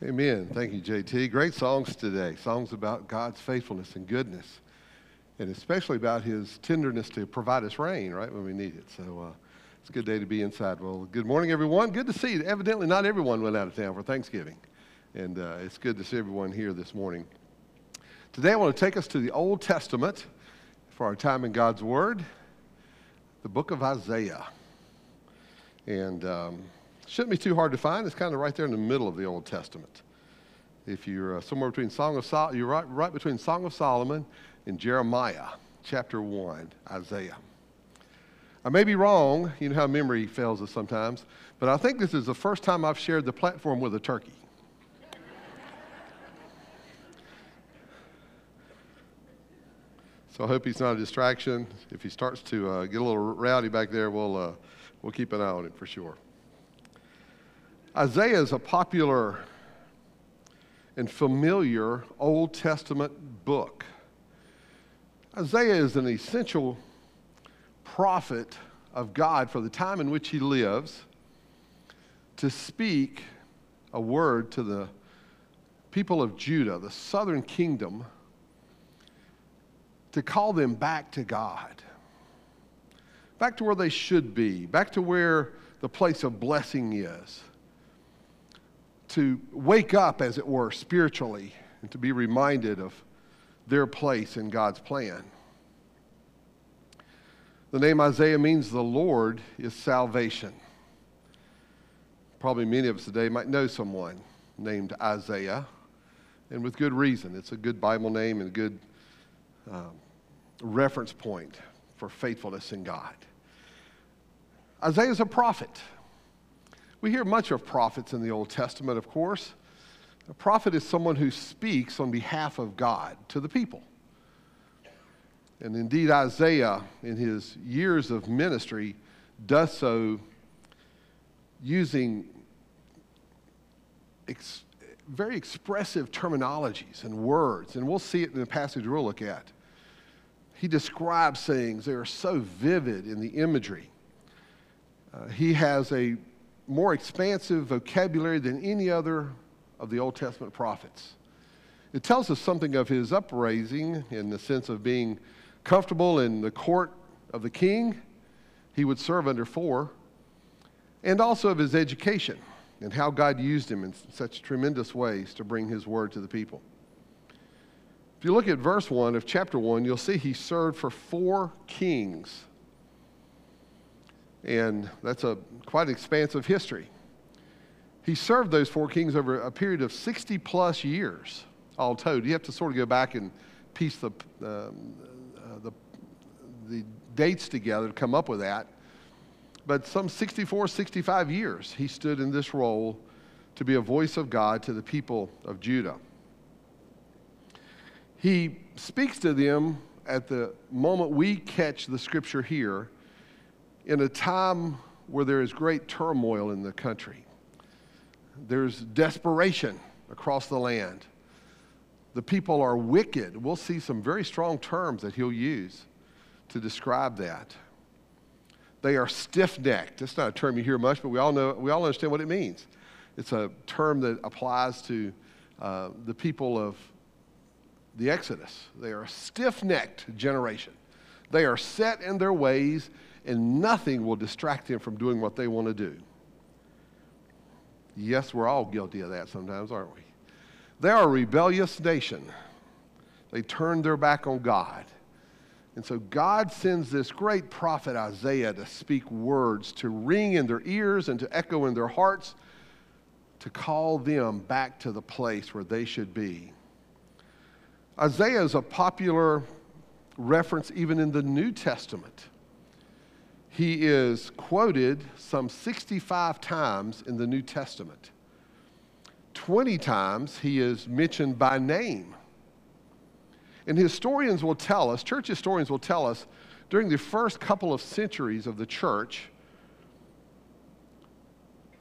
Amen. Thank you, JT. Great songs today. Songs about God's faithfulness and goodness, and especially about his tenderness to provide us rain right when we need it. So uh, it's a good day to be inside. Well, good morning, everyone. Good to see you. Evidently, not everyone went out of town for Thanksgiving, and uh, it's good to see everyone here this morning. Today, I want to take us to the Old Testament for our time in God's Word, the book of Isaiah. And. Um, Shouldn't be too hard to find. It's kind of right there in the middle of the Old Testament. If you're uh, somewhere between Song of Sol- you're right, right between Song of Solomon and Jeremiah, chapter 1, Isaiah. I may be wrong, you know how memory fails us sometimes, but I think this is the first time I've shared the platform with a turkey. So I hope he's not a distraction. If he starts to uh, get a little rowdy back there, we'll, uh, we'll keep an eye on it for sure. Isaiah is a popular and familiar Old Testament book. Isaiah is an essential prophet of God for the time in which he lives to speak a word to the people of Judah, the southern kingdom, to call them back to God, back to where they should be, back to where the place of blessing is to wake up, as it were, spiritually, and to be reminded of their place in God's plan. The name Isaiah means the Lord is salvation. Probably many of us today might know someone named Isaiah, and with good reason. It's a good Bible name and a good um, reference point for faithfulness in God. Isaiah is a prophet. We hear much of prophets in the Old Testament, of course. A prophet is someone who speaks on behalf of God to the people. And indeed, Isaiah, in his years of ministry, does so using ex- very expressive terminologies and words. And we'll see it in the passage we'll look at. He describes things, they are so vivid in the imagery. Uh, he has a more expansive vocabulary than any other of the Old Testament prophets. It tells us something of his upraising in the sense of being comfortable in the court of the king he would serve under four, and also of his education and how God used him in such tremendous ways to bring his word to the people. If you look at verse 1 of chapter 1, you'll see he served for four kings and that's a quite expansive history. He served those four kings over a period of 60 plus years, all told. You have to sort of go back and piece the, um, uh, the, the dates together to come up with that. But some 64, 65 years he stood in this role to be a voice of God to the people of Judah. He speaks to them at the moment we catch the scripture here in a time where there is great turmoil in the country, there's desperation across the land. The people are wicked. We'll see some very strong terms that he'll use to describe that. They are stiff necked. That's not a term you hear much, but we all know, we all understand what it means. It's a term that applies to uh, the people of the Exodus. They are a stiff necked generation. They are set in their ways and nothing will distract them from doing what they want to do. Yes, we're all guilty of that sometimes, aren't we? They are a rebellious nation. They turned their back on God. And so God sends this great prophet Isaiah to speak words, to ring in their ears and to echo in their hearts, to call them back to the place where they should be. Isaiah is a popular reference even in the New Testament. He is quoted some 65 times in the New Testament. 20 times he is mentioned by name. And historians will tell us, church historians will tell us, during the first couple of centuries of the church,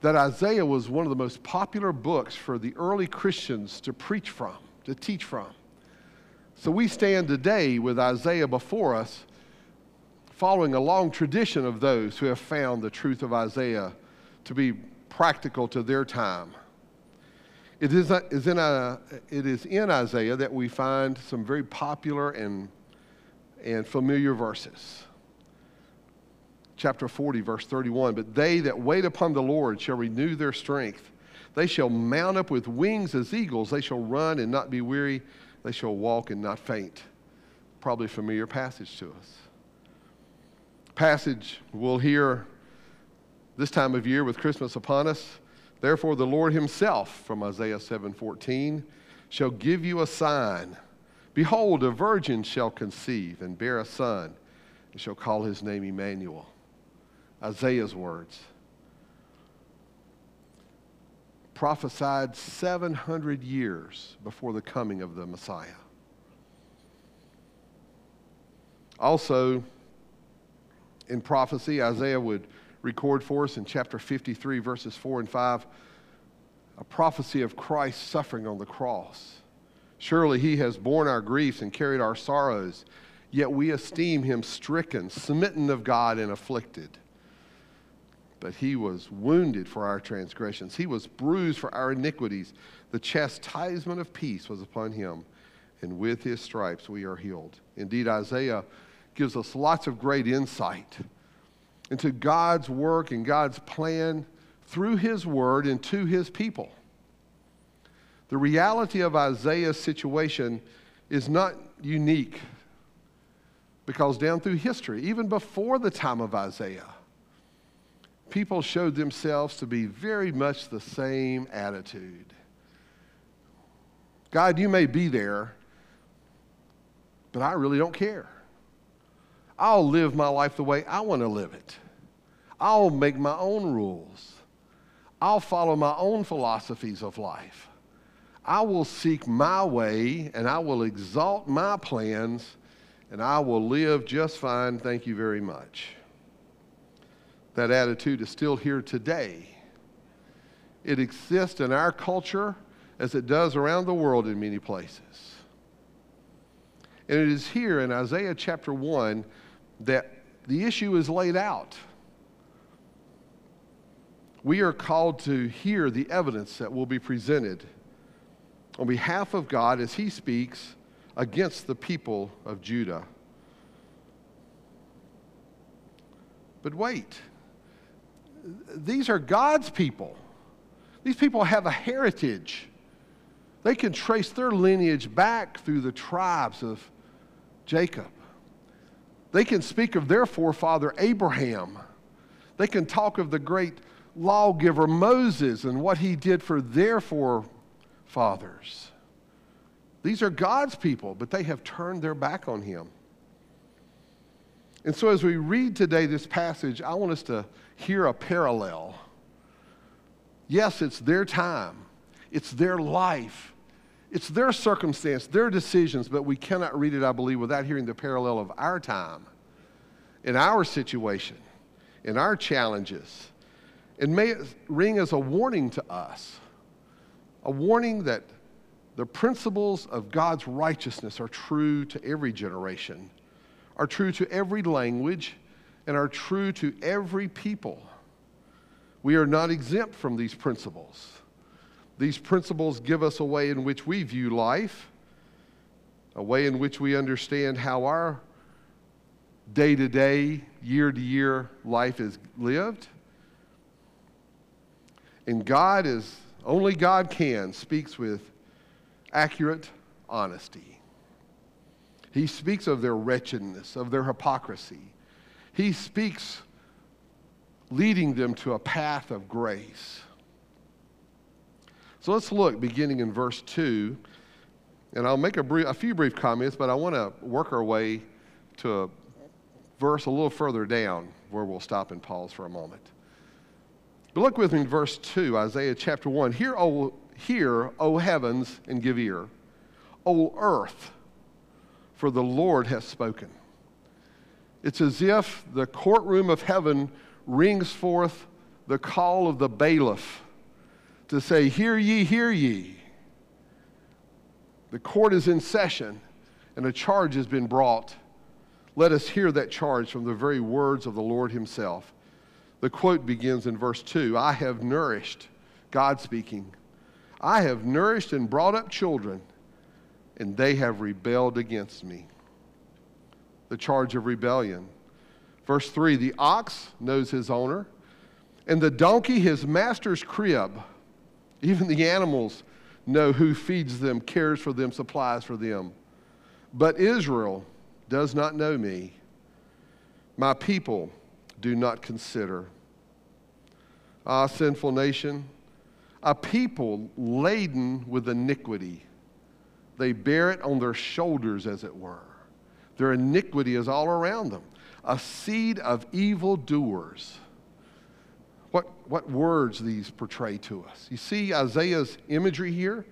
that Isaiah was one of the most popular books for the early Christians to preach from, to teach from. So we stand today with Isaiah before us following a long tradition of those who have found the truth of Isaiah to be practical to their time. It is, is in a, it is in Isaiah that we find some very popular and, and familiar verses. Chapter 40, verse 31 But they that wait upon the Lord shall renew their strength. They shall mount up with wings as eagles. They shall run and not be weary. They shall walk and not faint. Probably familiar passage to us. Passage we'll hear this time of year with Christmas upon us Therefore, the Lord himself, from Isaiah 7:14, shall give you a sign. Behold, a virgin shall conceive and bear a son, and shall call his name Emmanuel. Isaiah's words. Prophesied 700 years before the coming of the Messiah. Also, in prophecy, Isaiah would record for us in chapter 53, verses 4 and 5, a prophecy of Christ suffering on the cross. Surely he has borne our griefs and carried our sorrows, yet we esteem him stricken, smitten of God, and afflicted. But he was wounded for our transgressions, he was bruised for our iniquities. The chastisement of peace was upon him, and with his stripes we are healed. Indeed, Isaiah gives us lots of great insight into God's work and God's plan through His Word and to His people. The reality of Isaiah's situation is not unique because down through history, even before the time of Isaiah, people showed themselves to be very much the same attitude. God, you may be there, but I really don't care. I'll live my life the way I want to live it. I'll make my own rules. I'll follow my own philosophies of life. I will seek my way and I will exalt my plans and I will live just fine. Thank you very much. That attitude is still here today. It exists in our culture as it does around the world in many places. And it is here in Isaiah chapter 1 that the issue is laid out. We are called to hear the evidence that will be presented on behalf of God as He speaks against the people of Judah. But wait, these are God's people. These people have a heritage. They can trace their lineage back through the tribes of Jacob. They can speak of their forefather Abraham. They can talk of the great lawgiver Moses and what he did for their forefathers. These are God's people, but they have turned their back on him. And so, as we read today this passage, I want us to hear a parallel. Yes, it's their time, it's their life, it's their circumstance, their decisions, but we cannot read it, I believe, without hearing the parallel of our time, in our situation, in our challenges. And may it ring as a warning to us a warning that the principles of God's righteousness are true to every generation, are true to every language, and are true to every people. We are not exempt from these principles. These principles give us a way in which we view life, a way in which we understand how our day to day, year to year life is lived. And God is, only God can, speaks with accurate honesty. He speaks of their wretchedness, of their hypocrisy. He speaks leading them to a path of grace. So let's look beginning in verse 2. And I'll make a, brief, a few brief comments, but I want to work our way to a verse a little further down where we'll stop and pause for a moment. But look with me in verse 2, Isaiah chapter 1. Hear, O, hear, O heavens, and give ear. O earth, for the Lord has spoken. It's as if the courtroom of heaven rings forth the call of the bailiff to say, Hear ye, hear ye. The court is in session and a charge has been brought. Let us hear that charge from the very words of the Lord Himself. The quote begins in verse 2 I have nourished, God speaking, I have nourished and brought up children, and they have rebelled against me. The charge of rebellion. Verse 3 The ox knows his owner, and the donkey his master's crib. Even the animals know who feeds them, cares for them, supplies for them. But Israel does not know me. My people do not consider. Ah, sinful nation, a people laden with iniquity. They bear it on their shoulders, as it were. Their iniquity is all around them. A seed of evil doers. What, words these portray to us? You see Isaiah's imagery here?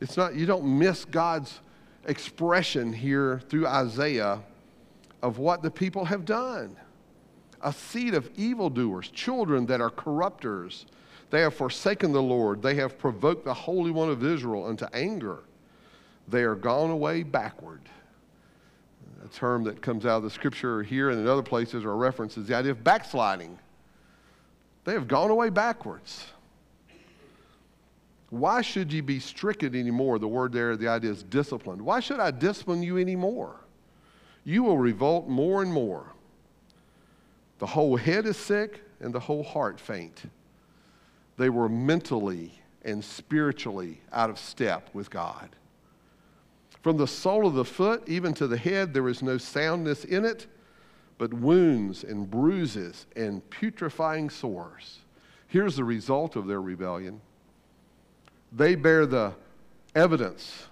It's not, you don't miss God's expression here through Isaiah of what the people have done. A seed of evildoers, children that are corrupters. They have forsaken the Lord. They have provoked the Holy One of Israel unto anger. They are gone away backward. A term that comes out of the scripture here and in other places or references the idea of backsliding. They have gone away backwards. Why should you be stricken anymore? The word there, the idea is disciplined. Why should I discipline you anymore? You will revolt more and more. The whole head is sick and the whole heart faint. They were mentally and spiritually out of step with God. From the sole of the foot even to the head, there is no soundness in it, but wounds and bruises and putrefying sores. Here's the result of their rebellion they bear the evidence,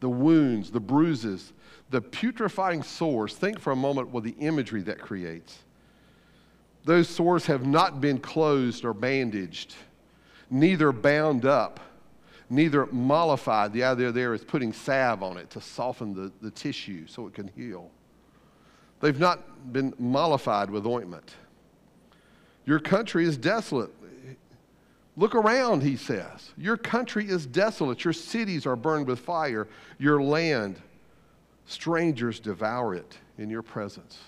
the wounds, the bruises, the putrefying sores. Think for a moment what the imagery that creates. Those sores have not been closed or bandaged, neither bound up, neither mollified. The idea there is putting salve on it to soften the, the tissue so it can heal. They've not been mollified with ointment. Your country is desolate. Look around, he says. Your country is desolate. Your cities are burned with fire. Your land, strangers devour it in your presence.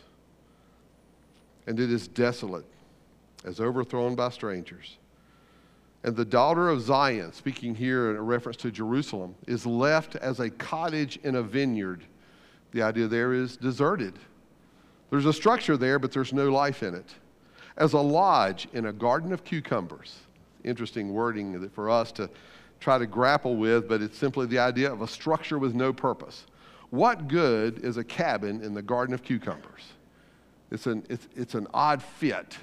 And it is desolate, as overthrown by strangers. And the daughter of Zion, speaking here in a reference to Jerusalem, is left as a cottage in a vineyard. The idea there is deserted. There's a structure there, but there's no life in it. As a lodge in a garden of cucumbers interesting wording for us to try to grapple with, but it's simply the idea of a structure with no purpose. What good is a cabin in the Garden of Cucumbers? It's an, it's, it's an odd fit.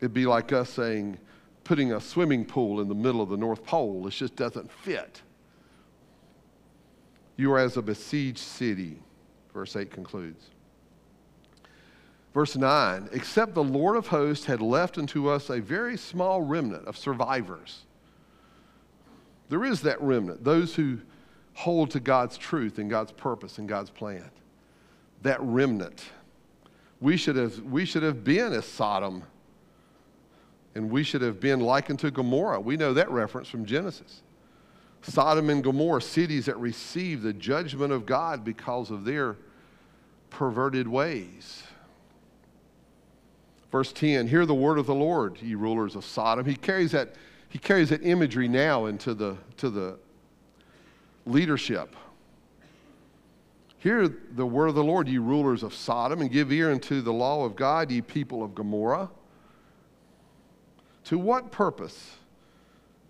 It'd be like us saying, putting a swimming pool in the middle of the North Pole. It just doesn't fit. You are as a besieged city, verse 8 concludes. Verse 9, except the Lord of hosts had left unto us a very small remnant of survivors. There is that remnant, those who hold to God's truth and God's purpose and God's plan. That remnant. We should have, we should have been as Sodom, and we should have been likened to Gomorrah. We know that reference from Genesis. Sodom and Gomorrah, cities that received the judgment of God because of their perverted ways. Verse 10 Hear the word of the Lord, ye rulers of Sodom. He carries that, he carries that imagery now into the, to the leadership. Hear the word of the Lord, ye rulers of Sodom, and give ear unto the law of God, ye people of Gomorrah. To what purpose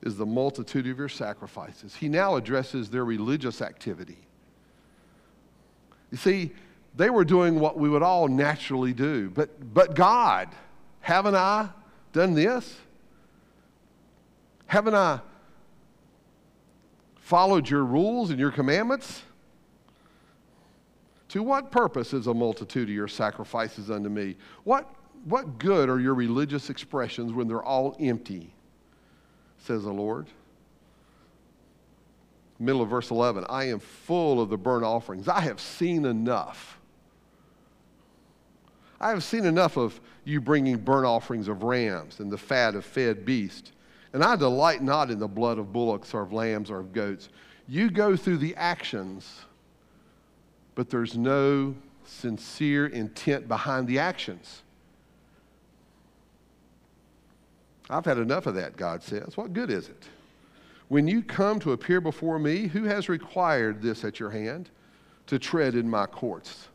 is the multitude of your sacrifices? He now addresses their religious activity. You see, they were doing what we would all naturally do. But, but God, haven't I done this? Haven't I followed your rules and your commandments? To what purpose is a multitude of your sacrifices unto me? What, what good are your religious expressions when they're all empty? Says the Lord. Middle of verse 11 I am full of the burnt offerings. I have seen enough. I have seen enough of you bringing burnt offerings of rams and the fat of fed beasts, and I delight not in the blood of bullocks or of lambs or of goats. You go through the actions, but there's no sincere intent behind the actions. I've had enough of that, God says. What good is it? When you come to appear before me, who has required this at your hand to tread in my courts?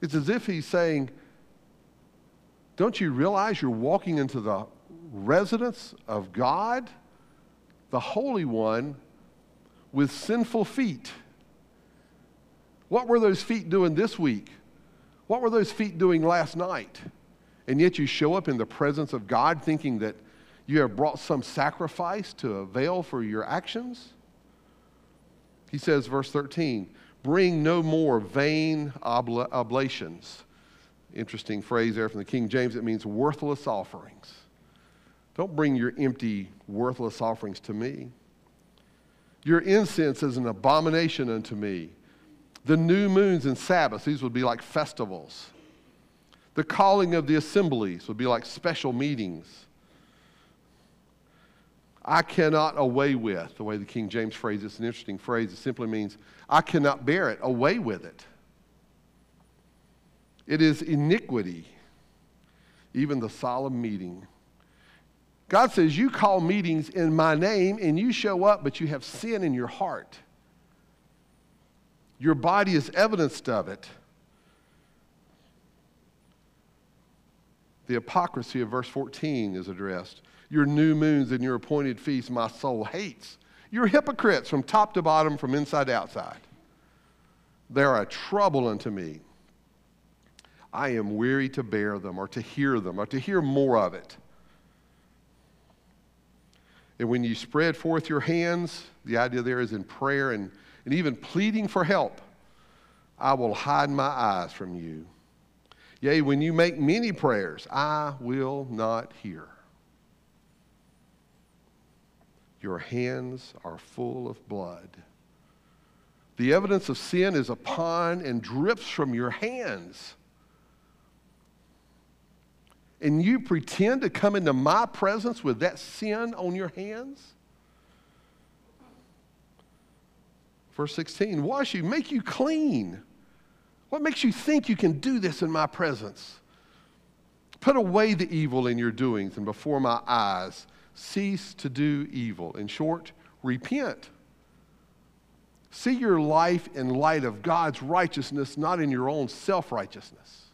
It's as if he's saying, Don't you realize you're walking into the residence of God, the Holy One, with sinful feet? What were those feet doing this week? What were those feet doing last night? And yet you show up in the presence of God thinking that you have brought some sacrifice to avail for your actions? He says, verse 13, bring no more vain obla- oblations. Interesting phrase there from the King James. It means worthless offerings. Don't bring your empty, worthless offerings to me. Your incense is an abomination unto me. The new moons and Sabbaths, these would be like festivals. The calling of the assemblies would be like special meetings. I cannot away with, the way the King James phrase it's an interesting phrase. It simply means I cannot bear it, away with it. It is iniquity, even the solemn meeting. God says, You call meetings in my name and you show up, but you have sin in your heart. Your body is evidenced of it. The hypocrisy of verse 14 is addressed. Your new moons and your appointed feasts, my soul hates. You're hypocrites from top to bottom, from inside to outside. They are a trouble unto me. I am weary to bear them, or to hear them, or to hear more of it. And when you spread forth your hands, the idea there is in prayer and and even pleading for help, I will hide my eyes from you. Yea, when you make many prayers, I will not hear. Your hands are full of blood. The evidence of sin is upon and drips from your hands. And you pretend to come into my presence with that sin on your hands? Verse 16, wash you, make you clean. What makes you think you can do this in my presence? Put away the evil in your doings, and before my eyes, cease to do evil. In short, repent. See your life in light of God's righteousness, not in your own self righteousness.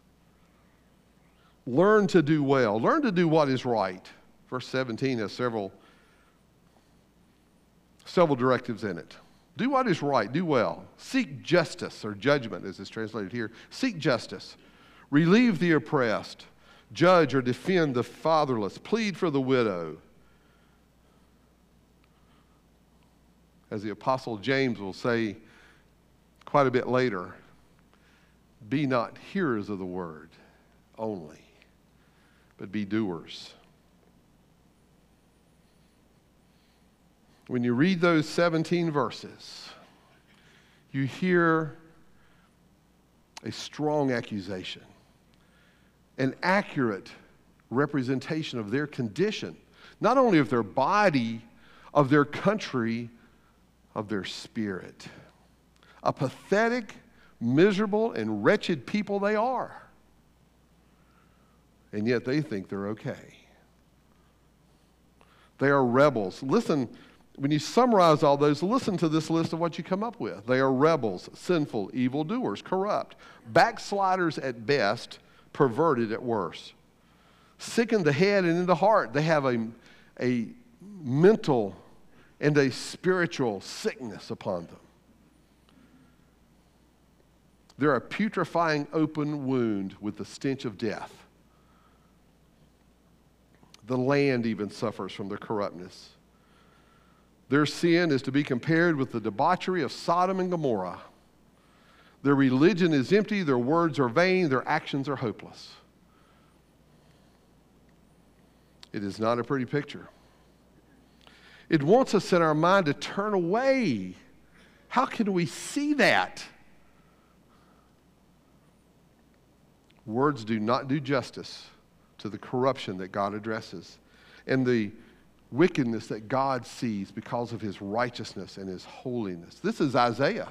Learn to do well, learn to do what is right. Verse 17 has several, several directives in it. Do what is right, do well. Seek justice, or judgment as is translated here. Seek justice. Relieve the oppressed. Judge or defend the fatherless. Plead for the widow. As the Apostle James will say quite a bit later, be not hearers of the word only, but be doers. when you read those 17 verses, you hear a strong accusation, an accurate representation of their condition, not only of their body, of their country, of their spirit. A pathetic, miserable, and wretched people they are. And yet they think they're okay. They are rebels. Listen when you summarize all those, listen to this list of what you come up with. They are rebels, sinful, evildoers, corrupt, backsliders at best, perverted at worst. Sick in the head and in the heart. They have a, a mental and a spiritual sickness upon them. They're a putrefying open wound with the stench of death. The land even suffers from their corruptness. Their sin is to be compared with the debauchery of Sodom and Gomorrah. Their religion is empty, their words are vain, their actions are hopeless. It is not a pretty picture. It wants us in our mind to turn away. How can we see that? Words do not do justice to the corruption that God addresses and the wickedness that God sees because of his righteousness and his holiness. This is Isaiah.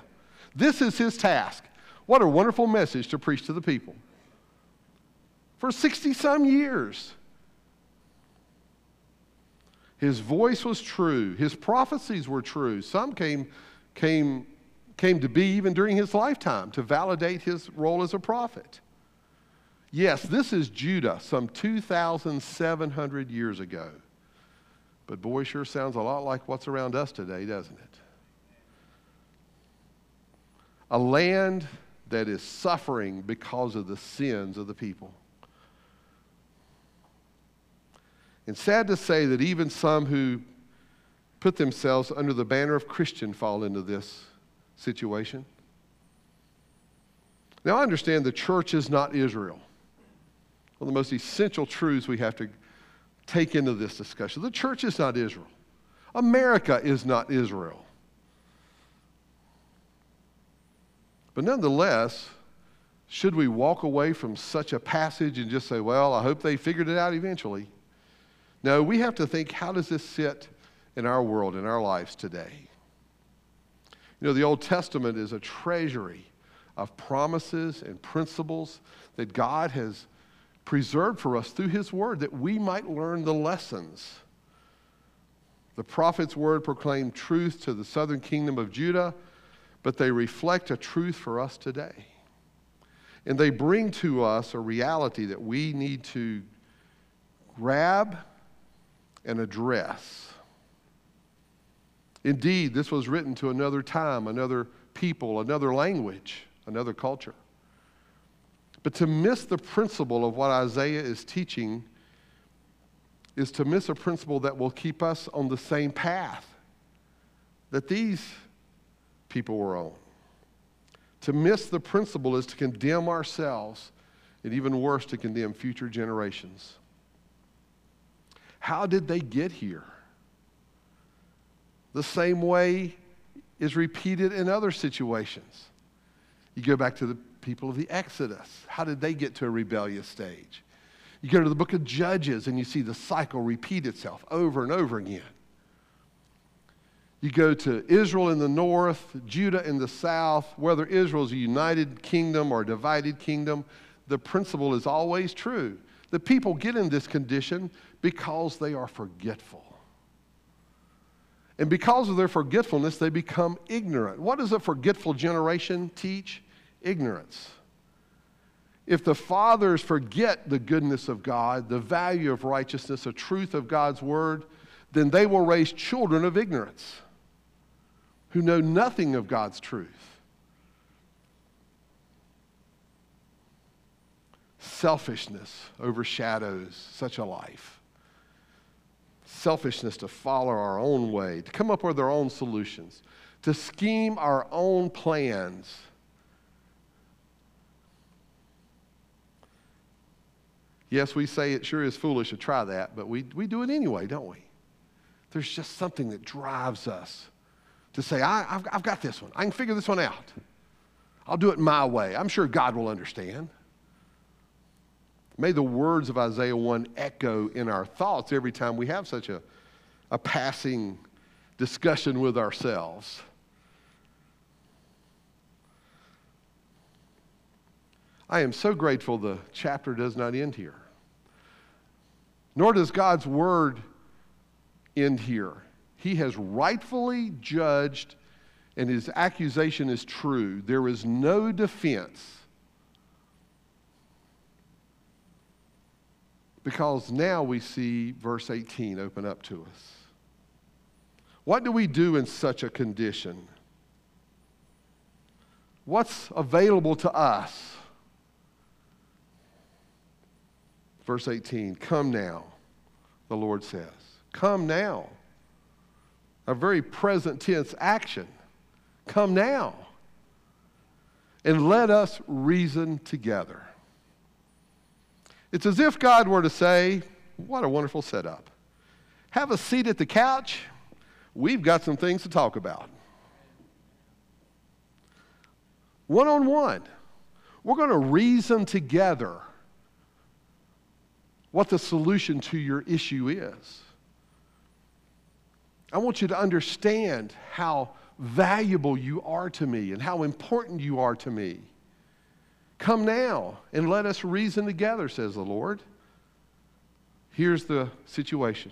This is his task. What a wonderful message to preach to the people. For 60 some years. His voice was true. His prophecies were true. Some came, came, came to be even during his lifetime to validate his role as a prophet. Yes, this is Judah some 2,700 years ago. But boy, sure sounds a lot like what's around us today, doesn't it? A land that is suffering because of the sins of the people. And sad to say that even some who put themselves under the banner of Christian fall into this situation. Now, I understand the church is not Israel. One of the most essential truths we have to take into this discussion. The church is not Israel. America is not Israel. But nonetheless, should we walk away from such a passage and just say, well, I hope they figured it out eventually? No, we have to think how does this sit in our world, in our lives today? You know, the Old Testament is a treasury of promises and principles that God has preserved for us through His Word that we might learn the lessons. The prophet's word proclaimed truth to the southern kingdom of Judah, but they reflect a truth for us today. And they bring to us a reality that we need to grab and address. Indeed, this was written to another time, another people, another language, another culture. But to miss the principle of what Isaiah is teaching is to miss a principle that will keep us on the same path that these people were on. To miss the principle is to condemn ourselves, and even worse, to condemn future generations. How did they get here? The same way is repeated in other situations. You go back to the people of the Exodus. How did they get to a rebellious stage? You go to the book of Judges and you see the cycle repeat itself over and over again. You go to Israel in the north, Judah in the south, whether Israel is a united kingdom or a divided kingdom, the principle is always true. The people get in this condition because they are forgetful. And because of their forgetfulness, they become ignorant. What does a forgetful generation teach? Ignorance. If the fathers forget the goodness of God, the value of righteousness, the truth of God's word, then they will raise children of ignorance who know nothing of God's truth. Selfishness overshadows such a life selfishness to follow our own way, to come up with our own solutions, to scheme our own plans. Yes, we say it sure is foolish to try that, but we, we do it anyway, don't we? There's just something that drives us to say, I, have I've got this one. I can figure this one out. I'll do it my way. I'm sure God will understand. May the words of Isaiah 1 echo in our thoughts every time we have such a, a passing discussion with ourselves. I am so grateful the chapter does not end here. Nor does God's word end here. He has rightfully judged, and his accusation is true. There is no defense Because now we see verse 18 open up to us. What do we do in such a condition? What's available to us? Verse 18 Come now, the Lord says. Come now. A very present tense action. Come now. And let us reason together. It's as if God were to say, What a wonderful setup. Have a seat at the couch. We've got some things to talk about. One on one, we're going to reason together what the solution to your issue is. I want you to understand how valuable you are to me and how important you are to me. Come now and let us reason together, says the Lord. Here's the situation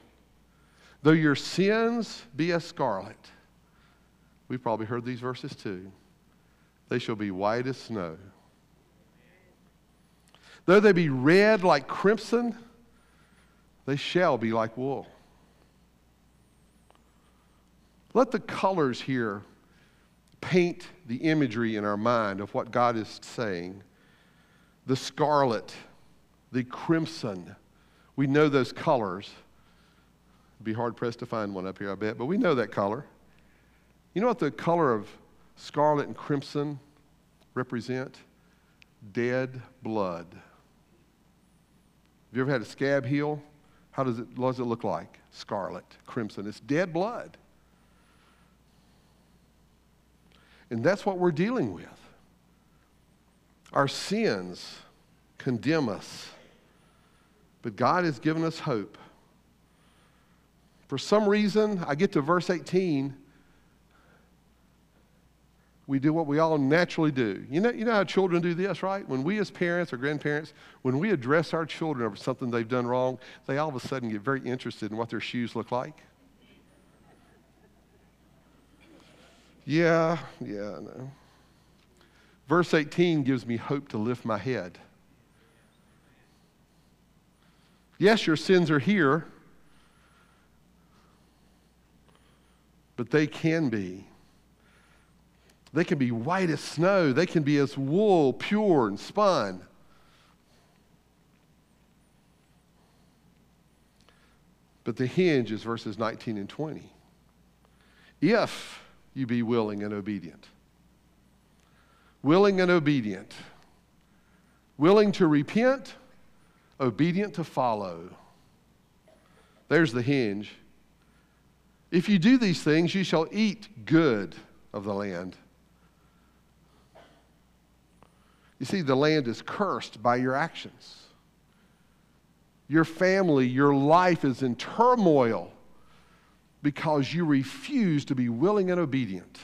Though your sins be as scarlet, we've probably heard these verses too, they shall be white as snow. Though they be red like crimson, they shall be like wool. Let the colors here paint the imagery in our mind of what God is saying. The scarlet, the crimson. We know those colors. It'd be hard pressed to find one up here, I bet, but we know that color. You know what the color of scarlet and crimson represent? Dead blood. Have you ever had a scab heal? How does it, what does it look like? Scarlet, crimson. It's dead blood. And that's what we're dealing with. Our sins condemn us, but God has given us hope. For some reason, I get to verse 18, we do what we all naturally do. You know, you know how children do this, right? When we as parents or grandparents, when we address our children over something they've done wrong, they all of a sudden get very interested in what their shoes look like. Yeah, yeah, I know. Verse 18 gives me hope to lift my head. Yes, your sins are here, but they can be. They can be white as snow. They can be as wool, pure and spun. But the hinge is verses 19 and 20. If you be willing and obedient. Willing and obedient. Willing to repent, obedient to follow. There's the hinge. If you do these things, you shall eat good of the land. You see, the land is cursed by your actions. Your family, your life is in turmoil because you refuse to be willing and obedient.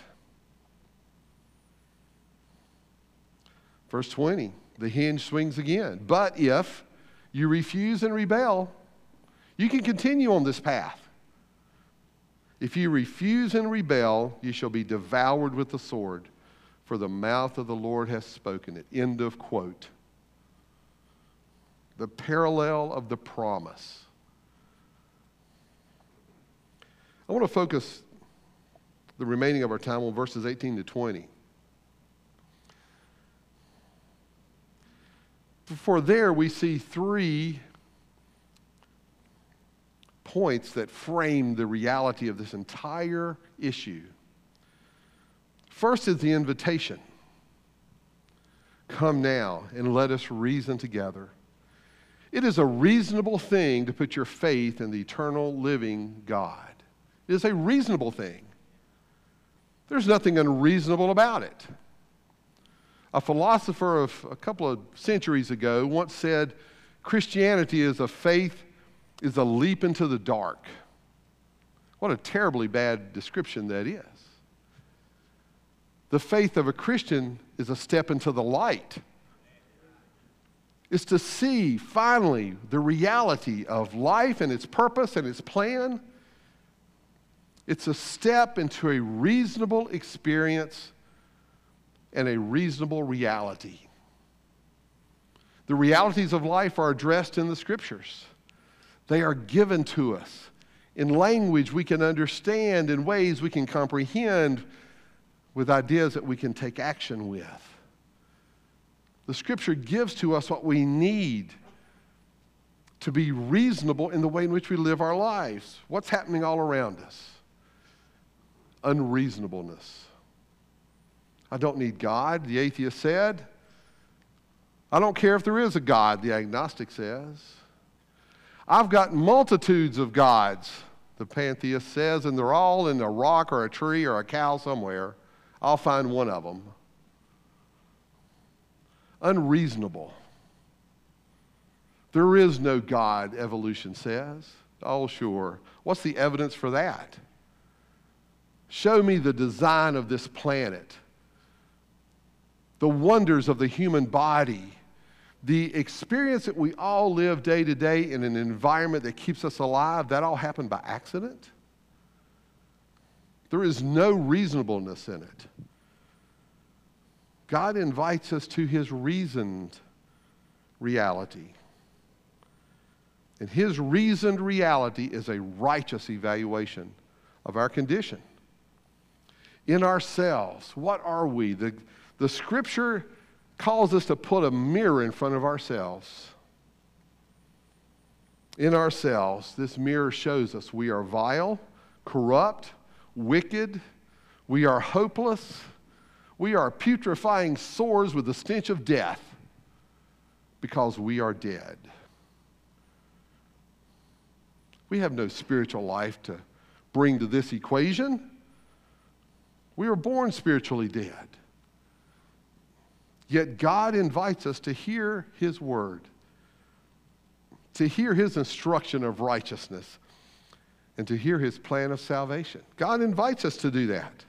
Verse 20, the hinge swings again. But if you refuse and rebel, you can continue on this path. If you refuse and rebel, you shall be devoured with the sword, for the mouth of the Lord has spoken it. End of quote. The parallel of the promise. I want to focus the remaining of our time on verses 18 to 20. For there we see three points that frame the reality of this entire issue. First is the invitation Come now and let us reason together. It is a reasonable thing to put your faith in the eternal living God. It is a reasonable thing. There's nothing unreasonable about it. A philosopher of a couple of centuries ago once said Christianity is a faith, is a leap into the dark. What a terribly bad description that is. The faith of a Christian is a step into the light. It's to see finally the reality of life and its purpose and its plan it's a step into a reasonable experience and a reasonable reality. The realities of life are addressed in the scriptures. They are given to us in language we can understand, in ways we can comprehend, with ideas that we can take action with. The scripture gives to us what we need to be reasonable in the way in which we live our lives. What's happening all around us? unreasonableness. I don't need God, the atheist said. I don't care if there is a God, the agnostic says. I've got multitudes of gods, the pantheist says, and they're all in a rock or a tree or a cow somewhere. I'll find one of them. Unreasonable. There is no God, evolution says. Oh, sure. What's the evidence for that? Show me the design of this planet, the wonders of the human body, the experience that we all live day to day in an environment that keeps us alive, that all happened by accident? There is no reasonableness in it. God invites us to his reasoned reality. And his reasoned reality is a righteous evaluation of our condition. In ourselves, what are we? The, the scripture calls us to put a mirror in front of ourselves. In ourselves, this mirror shows us we are vile, corrupt, wicked, we are hopeless, we are putrefying sores with the stench of death because we are dead. We have no spiritual life to bring to this equation. We were born spiritually dead. Yet God invites us to hear His word, to hear His instruction of righteousness, and to hear His plan of salvation. God invites us to do that.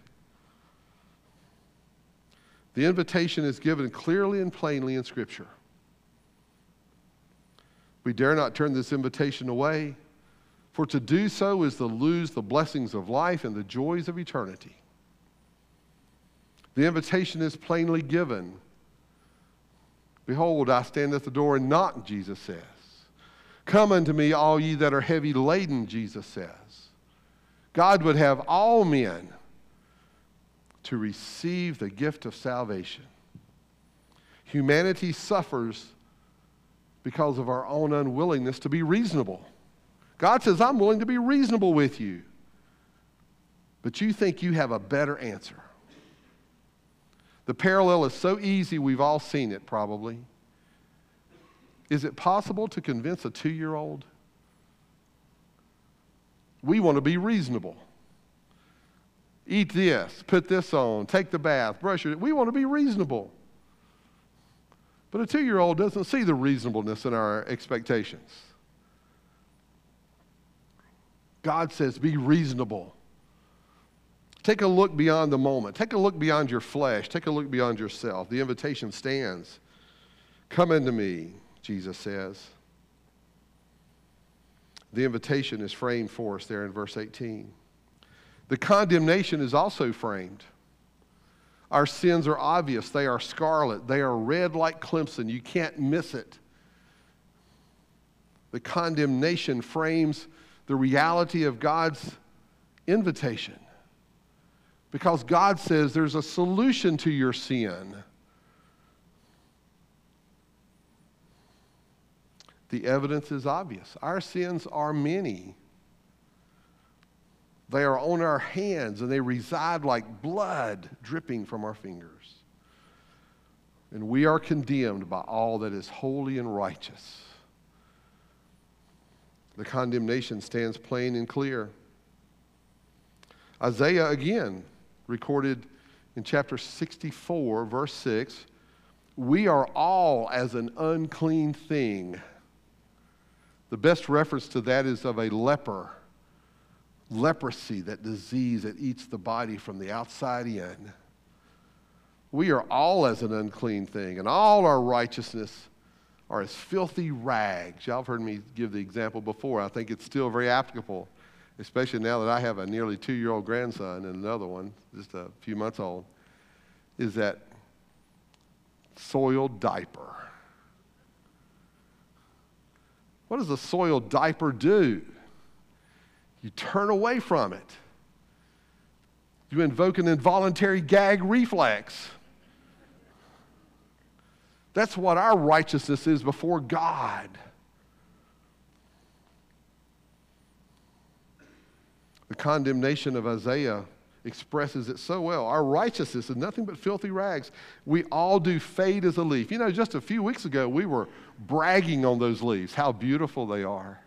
The invitation is given clearly and plainly in Scripture. We dare not turn this invitation away, for to do so is to lose the blessings of life and the joys of eternity. The invitation is plainly given Behold, I stand at the door and knock, Jesus says. Come unto me, all ye that are heavy laden, Jesus says. God would have all men to receive the gift of salvation. Humanity suffers because of our own unwillingness to be reasonable. God says, I'm willing to be reasonable with you. But you think you have a better answer. The parallel is so easy, we've all seen it probably. Is it possible to convince a two year old? We want to be reasonable. Eat this, put this on, take the bath, brush your. We want to be reasonable. But a two year old doesn't see the reasonableness in our expectations. God says, be reasonable. Take a look beyond the moment. Take a look beyond your flesh. Take a look beyond yourself. The invitation stands. Come into me, Jesus says. The invitation is framed for us there in verse 18. The condemnation is also framed. Our sins are obvious. They are scarlet. They are red like crimson. You can't miss it. The condemnation frames the reality of God's invitation. Because God says there's a solution to your sin. The evidence is obvious. Our sins are many. They are on our hands and they reside like blood dripping from our fingers. And we are condemned by all that is holy and righteous. The condemnation stands plain and clear. Isaiah again recorded in chapter 64, verse 6 we are all as an unclean thing. The best reference to that is of a leper. Leprosy, that disease that eats the body from the outside in. We are all as an unclean thing, and all our righteousness are as filthy rags. Y'all have heard me give the example before. I think it's still very applicable especially now that I have a nearly two year old grandson and another one, just a few months old, is that soiled diaper. What does a soiled diaper do? You turn away from it. You invoke an involuntary gag reflex. That's what our righteousness is before God. The condemnation of Isaiah expresses it so well. Our righteousness is nothing but filthy rags. We all do fade as a leaf. You know, just a few weeks ago, we were bragging on those leaves, how beautiful they are,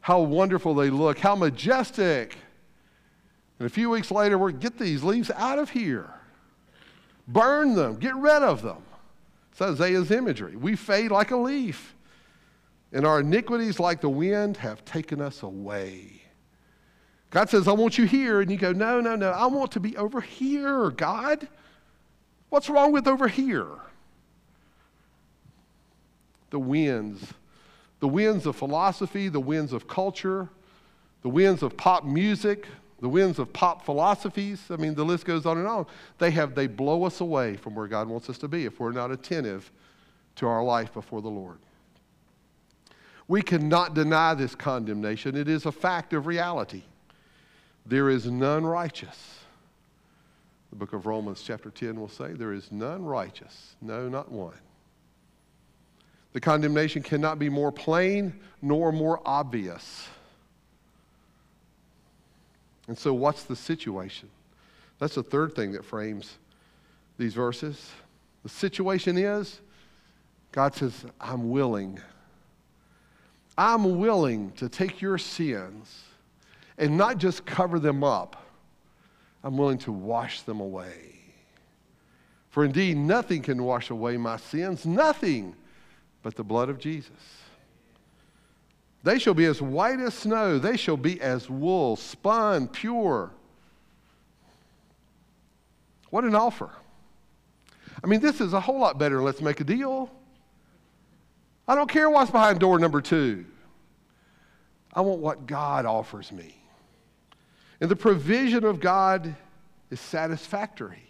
how wonderful they look, how majestic. And a few weeks later, we're get these leaves out of here, burn them, get rid of them. It's Isaiah's imagery. We fade like a leaf, and our iniquities, like the wind, have taken us away. God says, I want you here. And you go, No, no, no. I want to be over here, God. What's wrong with over here? the winds. The winds of philosophy, the winds of culture, the winds of pop music, the winds of pop philosophies. I mean, the list goes on and on. They have they blow us away from where God wants us to be if we're not attentive to our life before the Lord. We cannot deny this condemnation. It is a fact of reality. There is none righteous. The book of Romans, chapter 10, will say, There is none righteous, no, not one. The condemnation cannot be more plain nor more obvious. And so, what's the situation? That's the third thing that frames these verses. The situation is God says, I'm willing. I'm willing to take your sins and not just cover them up, I'm willing to wash them away. For indeed, nothing can wash away my sins, nothing but the blood of Jesus. They shall be as white as snow, they shall be as wool, spun, pure. What an offer. I mean, this is a whole lot better. Let's make a deal. I don't care what's behind door number two. I want what God offers me. And the provision of God is satisfactory.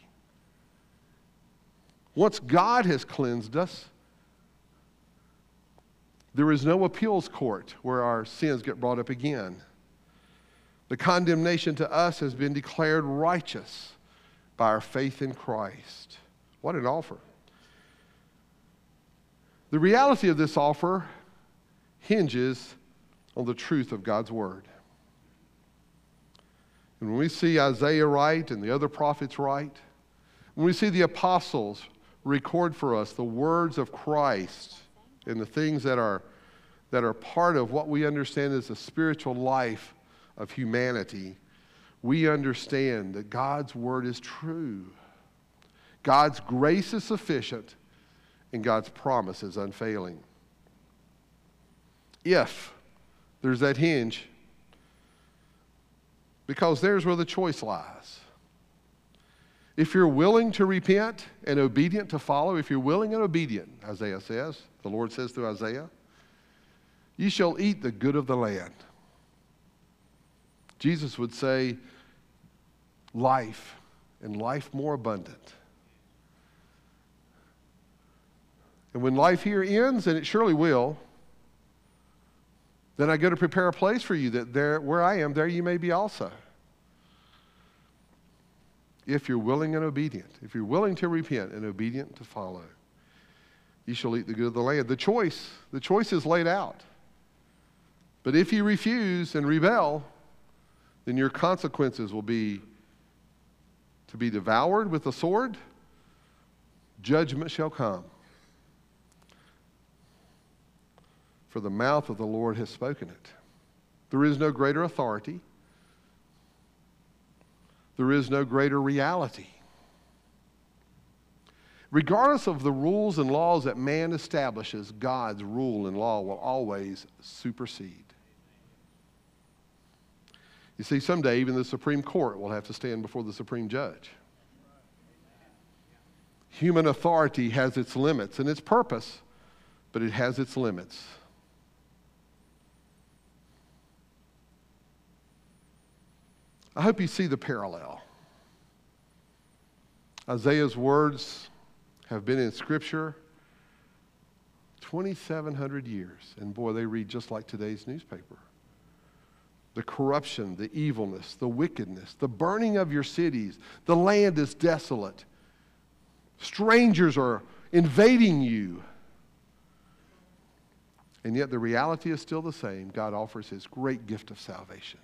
Once God has cleansed us, there is no appeals court where our sins get brought up again. The condemnation to us has been declared righteous by our faith in Christ. What an offer. The reality of this offer hinges on the truth of God's word. And when we see Isaiah write and the other prophets write, when we see the apostles record for us the words of Christ and the things that are, that are part of what we understand as the spiritual life of humanity, we understand that God's word is true. God's grace is sufficient and God's promise is unfailing. If there's that hinge, because there's where the choice lies. If you're willing to repent and obedient to follow, if you're willing and obedient, Isaiah says, the Lord says through Isaiah, you shall eat the good of the land. Jesus would say, life and life more abundant. And when life here ends, and it surely will, then I go to prepare a place for you that there, where I am, there you may be also. If you're willing and obedient, if you're willing to repent and obedient to follow, you shall eat the good of the land. The choice, the choice is laid out. But if you refuse and rebel, then your consequences will be to be devoured with the sword, judgment shall come. For the mouth of the Lord has spoken it. There is no greater authority, there is no greater reality. Regardless of the rules and laws that man establishes, God's rule and law will always supersede. You see, someday even the Supreme Court will have to stand before the Supreme Judge. Human authority has its limits and its purpose, but it has its limits. I hope you see the parallel. Isaiah's words have been in Scripture 2,700 years. And boy, they read just like today's newspaper. The corruption, the evilness, the wickedness, the burning of your cities, the land is desolate. Strangers are invading you. And yet the reality is still the same. God offers his great gift of salvation.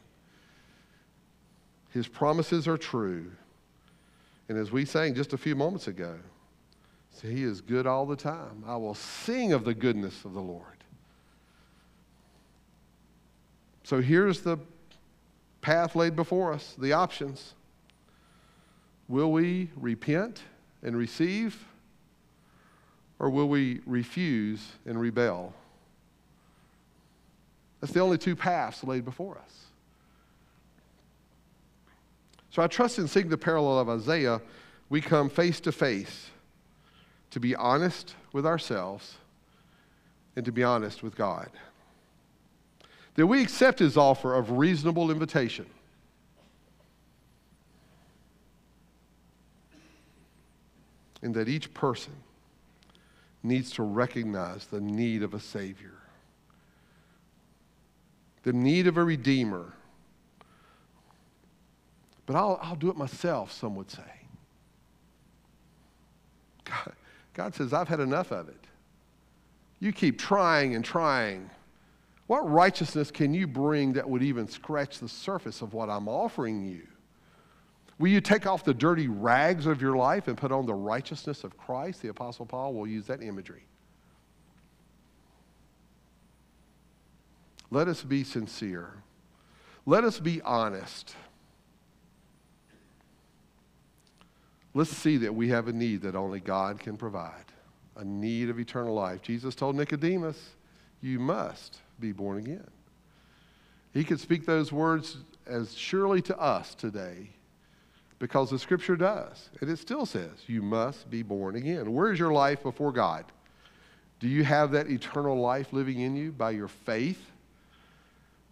His promises are true. And as we sang just a few moments ago, so He is good all the time. I will sing of the goodness of the Lord. So here's the path laid before us, the options. Will we repent and receive, or will we refuse and rebel? That's the only two paths laid before us. So I trust in seeing the parallel of Isaiah, we come face to face to be honest with ourselves and to be honest with God. That we accept his offer of reasonable invitation. And that each person needs to recognize the need of a Savior, the need of a Redeemer. But I'll, I'll do it myself, some would say. God, God says, I've had enough of it. You keep trying and trying. What righteousness can you bring that would even scratch the surface of what I'm offering you? Will you take off the dirty rags of your life and put on the righteousness of Christ? The Apostle Paul will use that imagery. Let us be sincere. Let us be honest. Let's see that we have a need that only God can provide a need of eternal life. Jesus told Nicodemus, You must be born again. He could speak those words as surely to us today because the scripture does. And it still says, you must be born again. Where is your life before God? Do you have that eternal life living in you by your faith?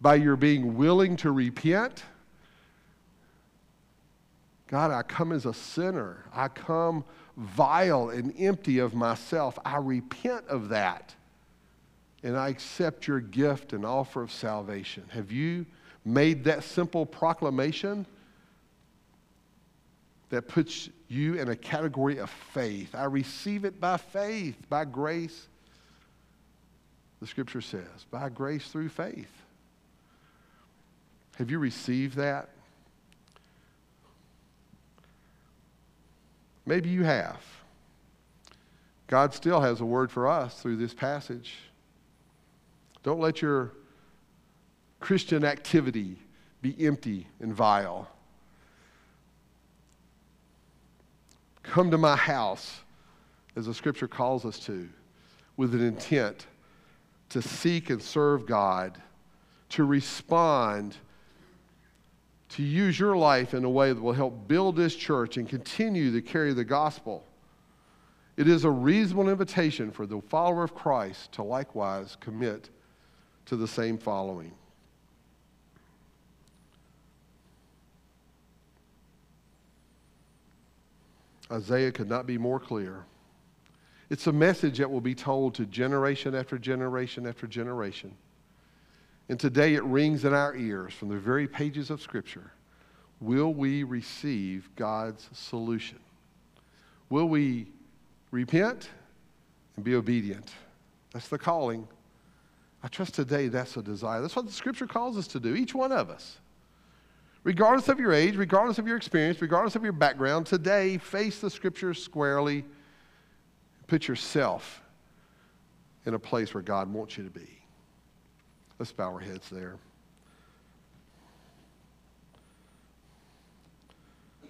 By your being willing to repent? God, I come as a sinner. I come vile and empty of myself. I repent of that. And I accept your gift and offer of salvation. Have you made that simple proclamation? that puts you in a category of faith. I receive it by faith, by grace. The scripture says, by grace through faith. Have you received that? Maybe you have. God still has a word for us through this passage. Don't let your Christian activity be empty and vile. Come to my house, as the scripture calls us to, with an intent to seek and serve God, to respond, to use your life in a way that will help build this church and continue to carry the gospel. It is a reasonable invitation for the follower of Christ to likewise commit to the same following. Isaiah could not be more clear. It's a message that will be told to generation after generation after generation. And today it rings in our ears from the very pages of Scripture. Will we receive God's solution? Will we repent and be obedient? That's the calling. I trust today that's a desire. That's what the Scripture calls us to do, each one of us. Regardless of your age, regardless of your experience, regardless of your background, today face the scriptures squarely. Put yourself in a place where God wants you to be. Let's bow our heads there.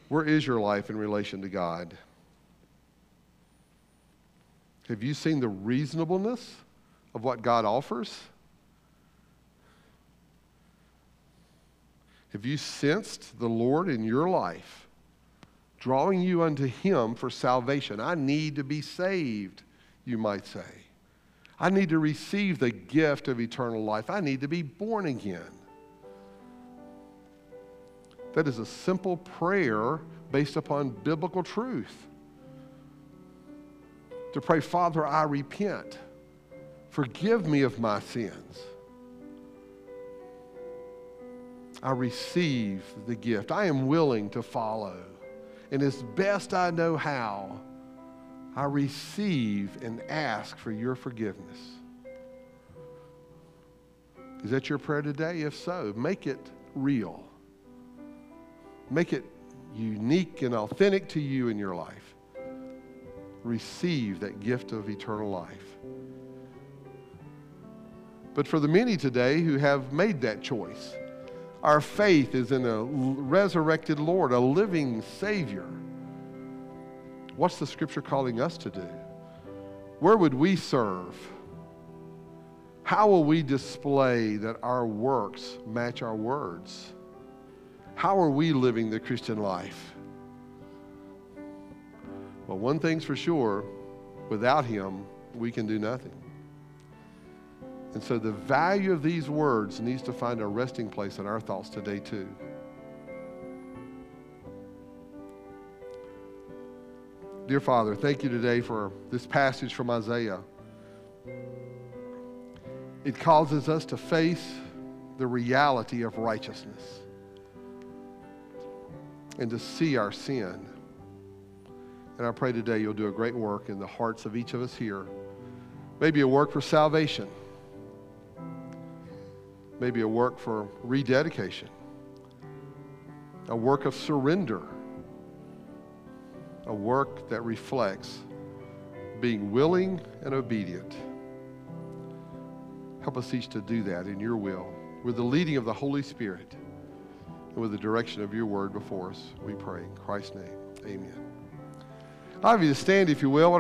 Where is your life in relation to God? Have you seen the reasonableness of what God offers? Have you sensed the Lord in your life drawing you unto Him for salvation? I need to be saved, you might say. I need to receive the gift of eternal life. I need to be born again. That is a simple prayer based upon biblical truth. To pray, Father, I repent. Forgive me of my sins. I receive the gift. I am willing to follow. And as best I know how, I receive and ask for your forgiveness. Is that your prayer today? If so, make it real. Make it unique and authentic to you in your life. Receive that gift of eternal life. But for the many today who have made that choice, our faith is in a resurrected Lord, a living Savior. What's the scripture calling us to do? Where would we serve? How will we display that our works match our words? How are we living the Christian life? Well, one thing's for sure without Him, we can do nothing. And so the value of these words needs to find a resting place in our thoughts today, too. Dear Father, thank you today for this passage from Isaiah. It causes us to face the reality of righteousness and to see our sin. And I pray today you'll do a great work in the hearts of each of us here. Maybe a work for salvation, maybe a work for rededication, a work of surrender, a work that reflects being willing and obedient. Help us each to do that in your will with the leading of the Holy Spirit and with the direction of your word before us. We pray in Christ's name. Amen. I have you to stand, if you will.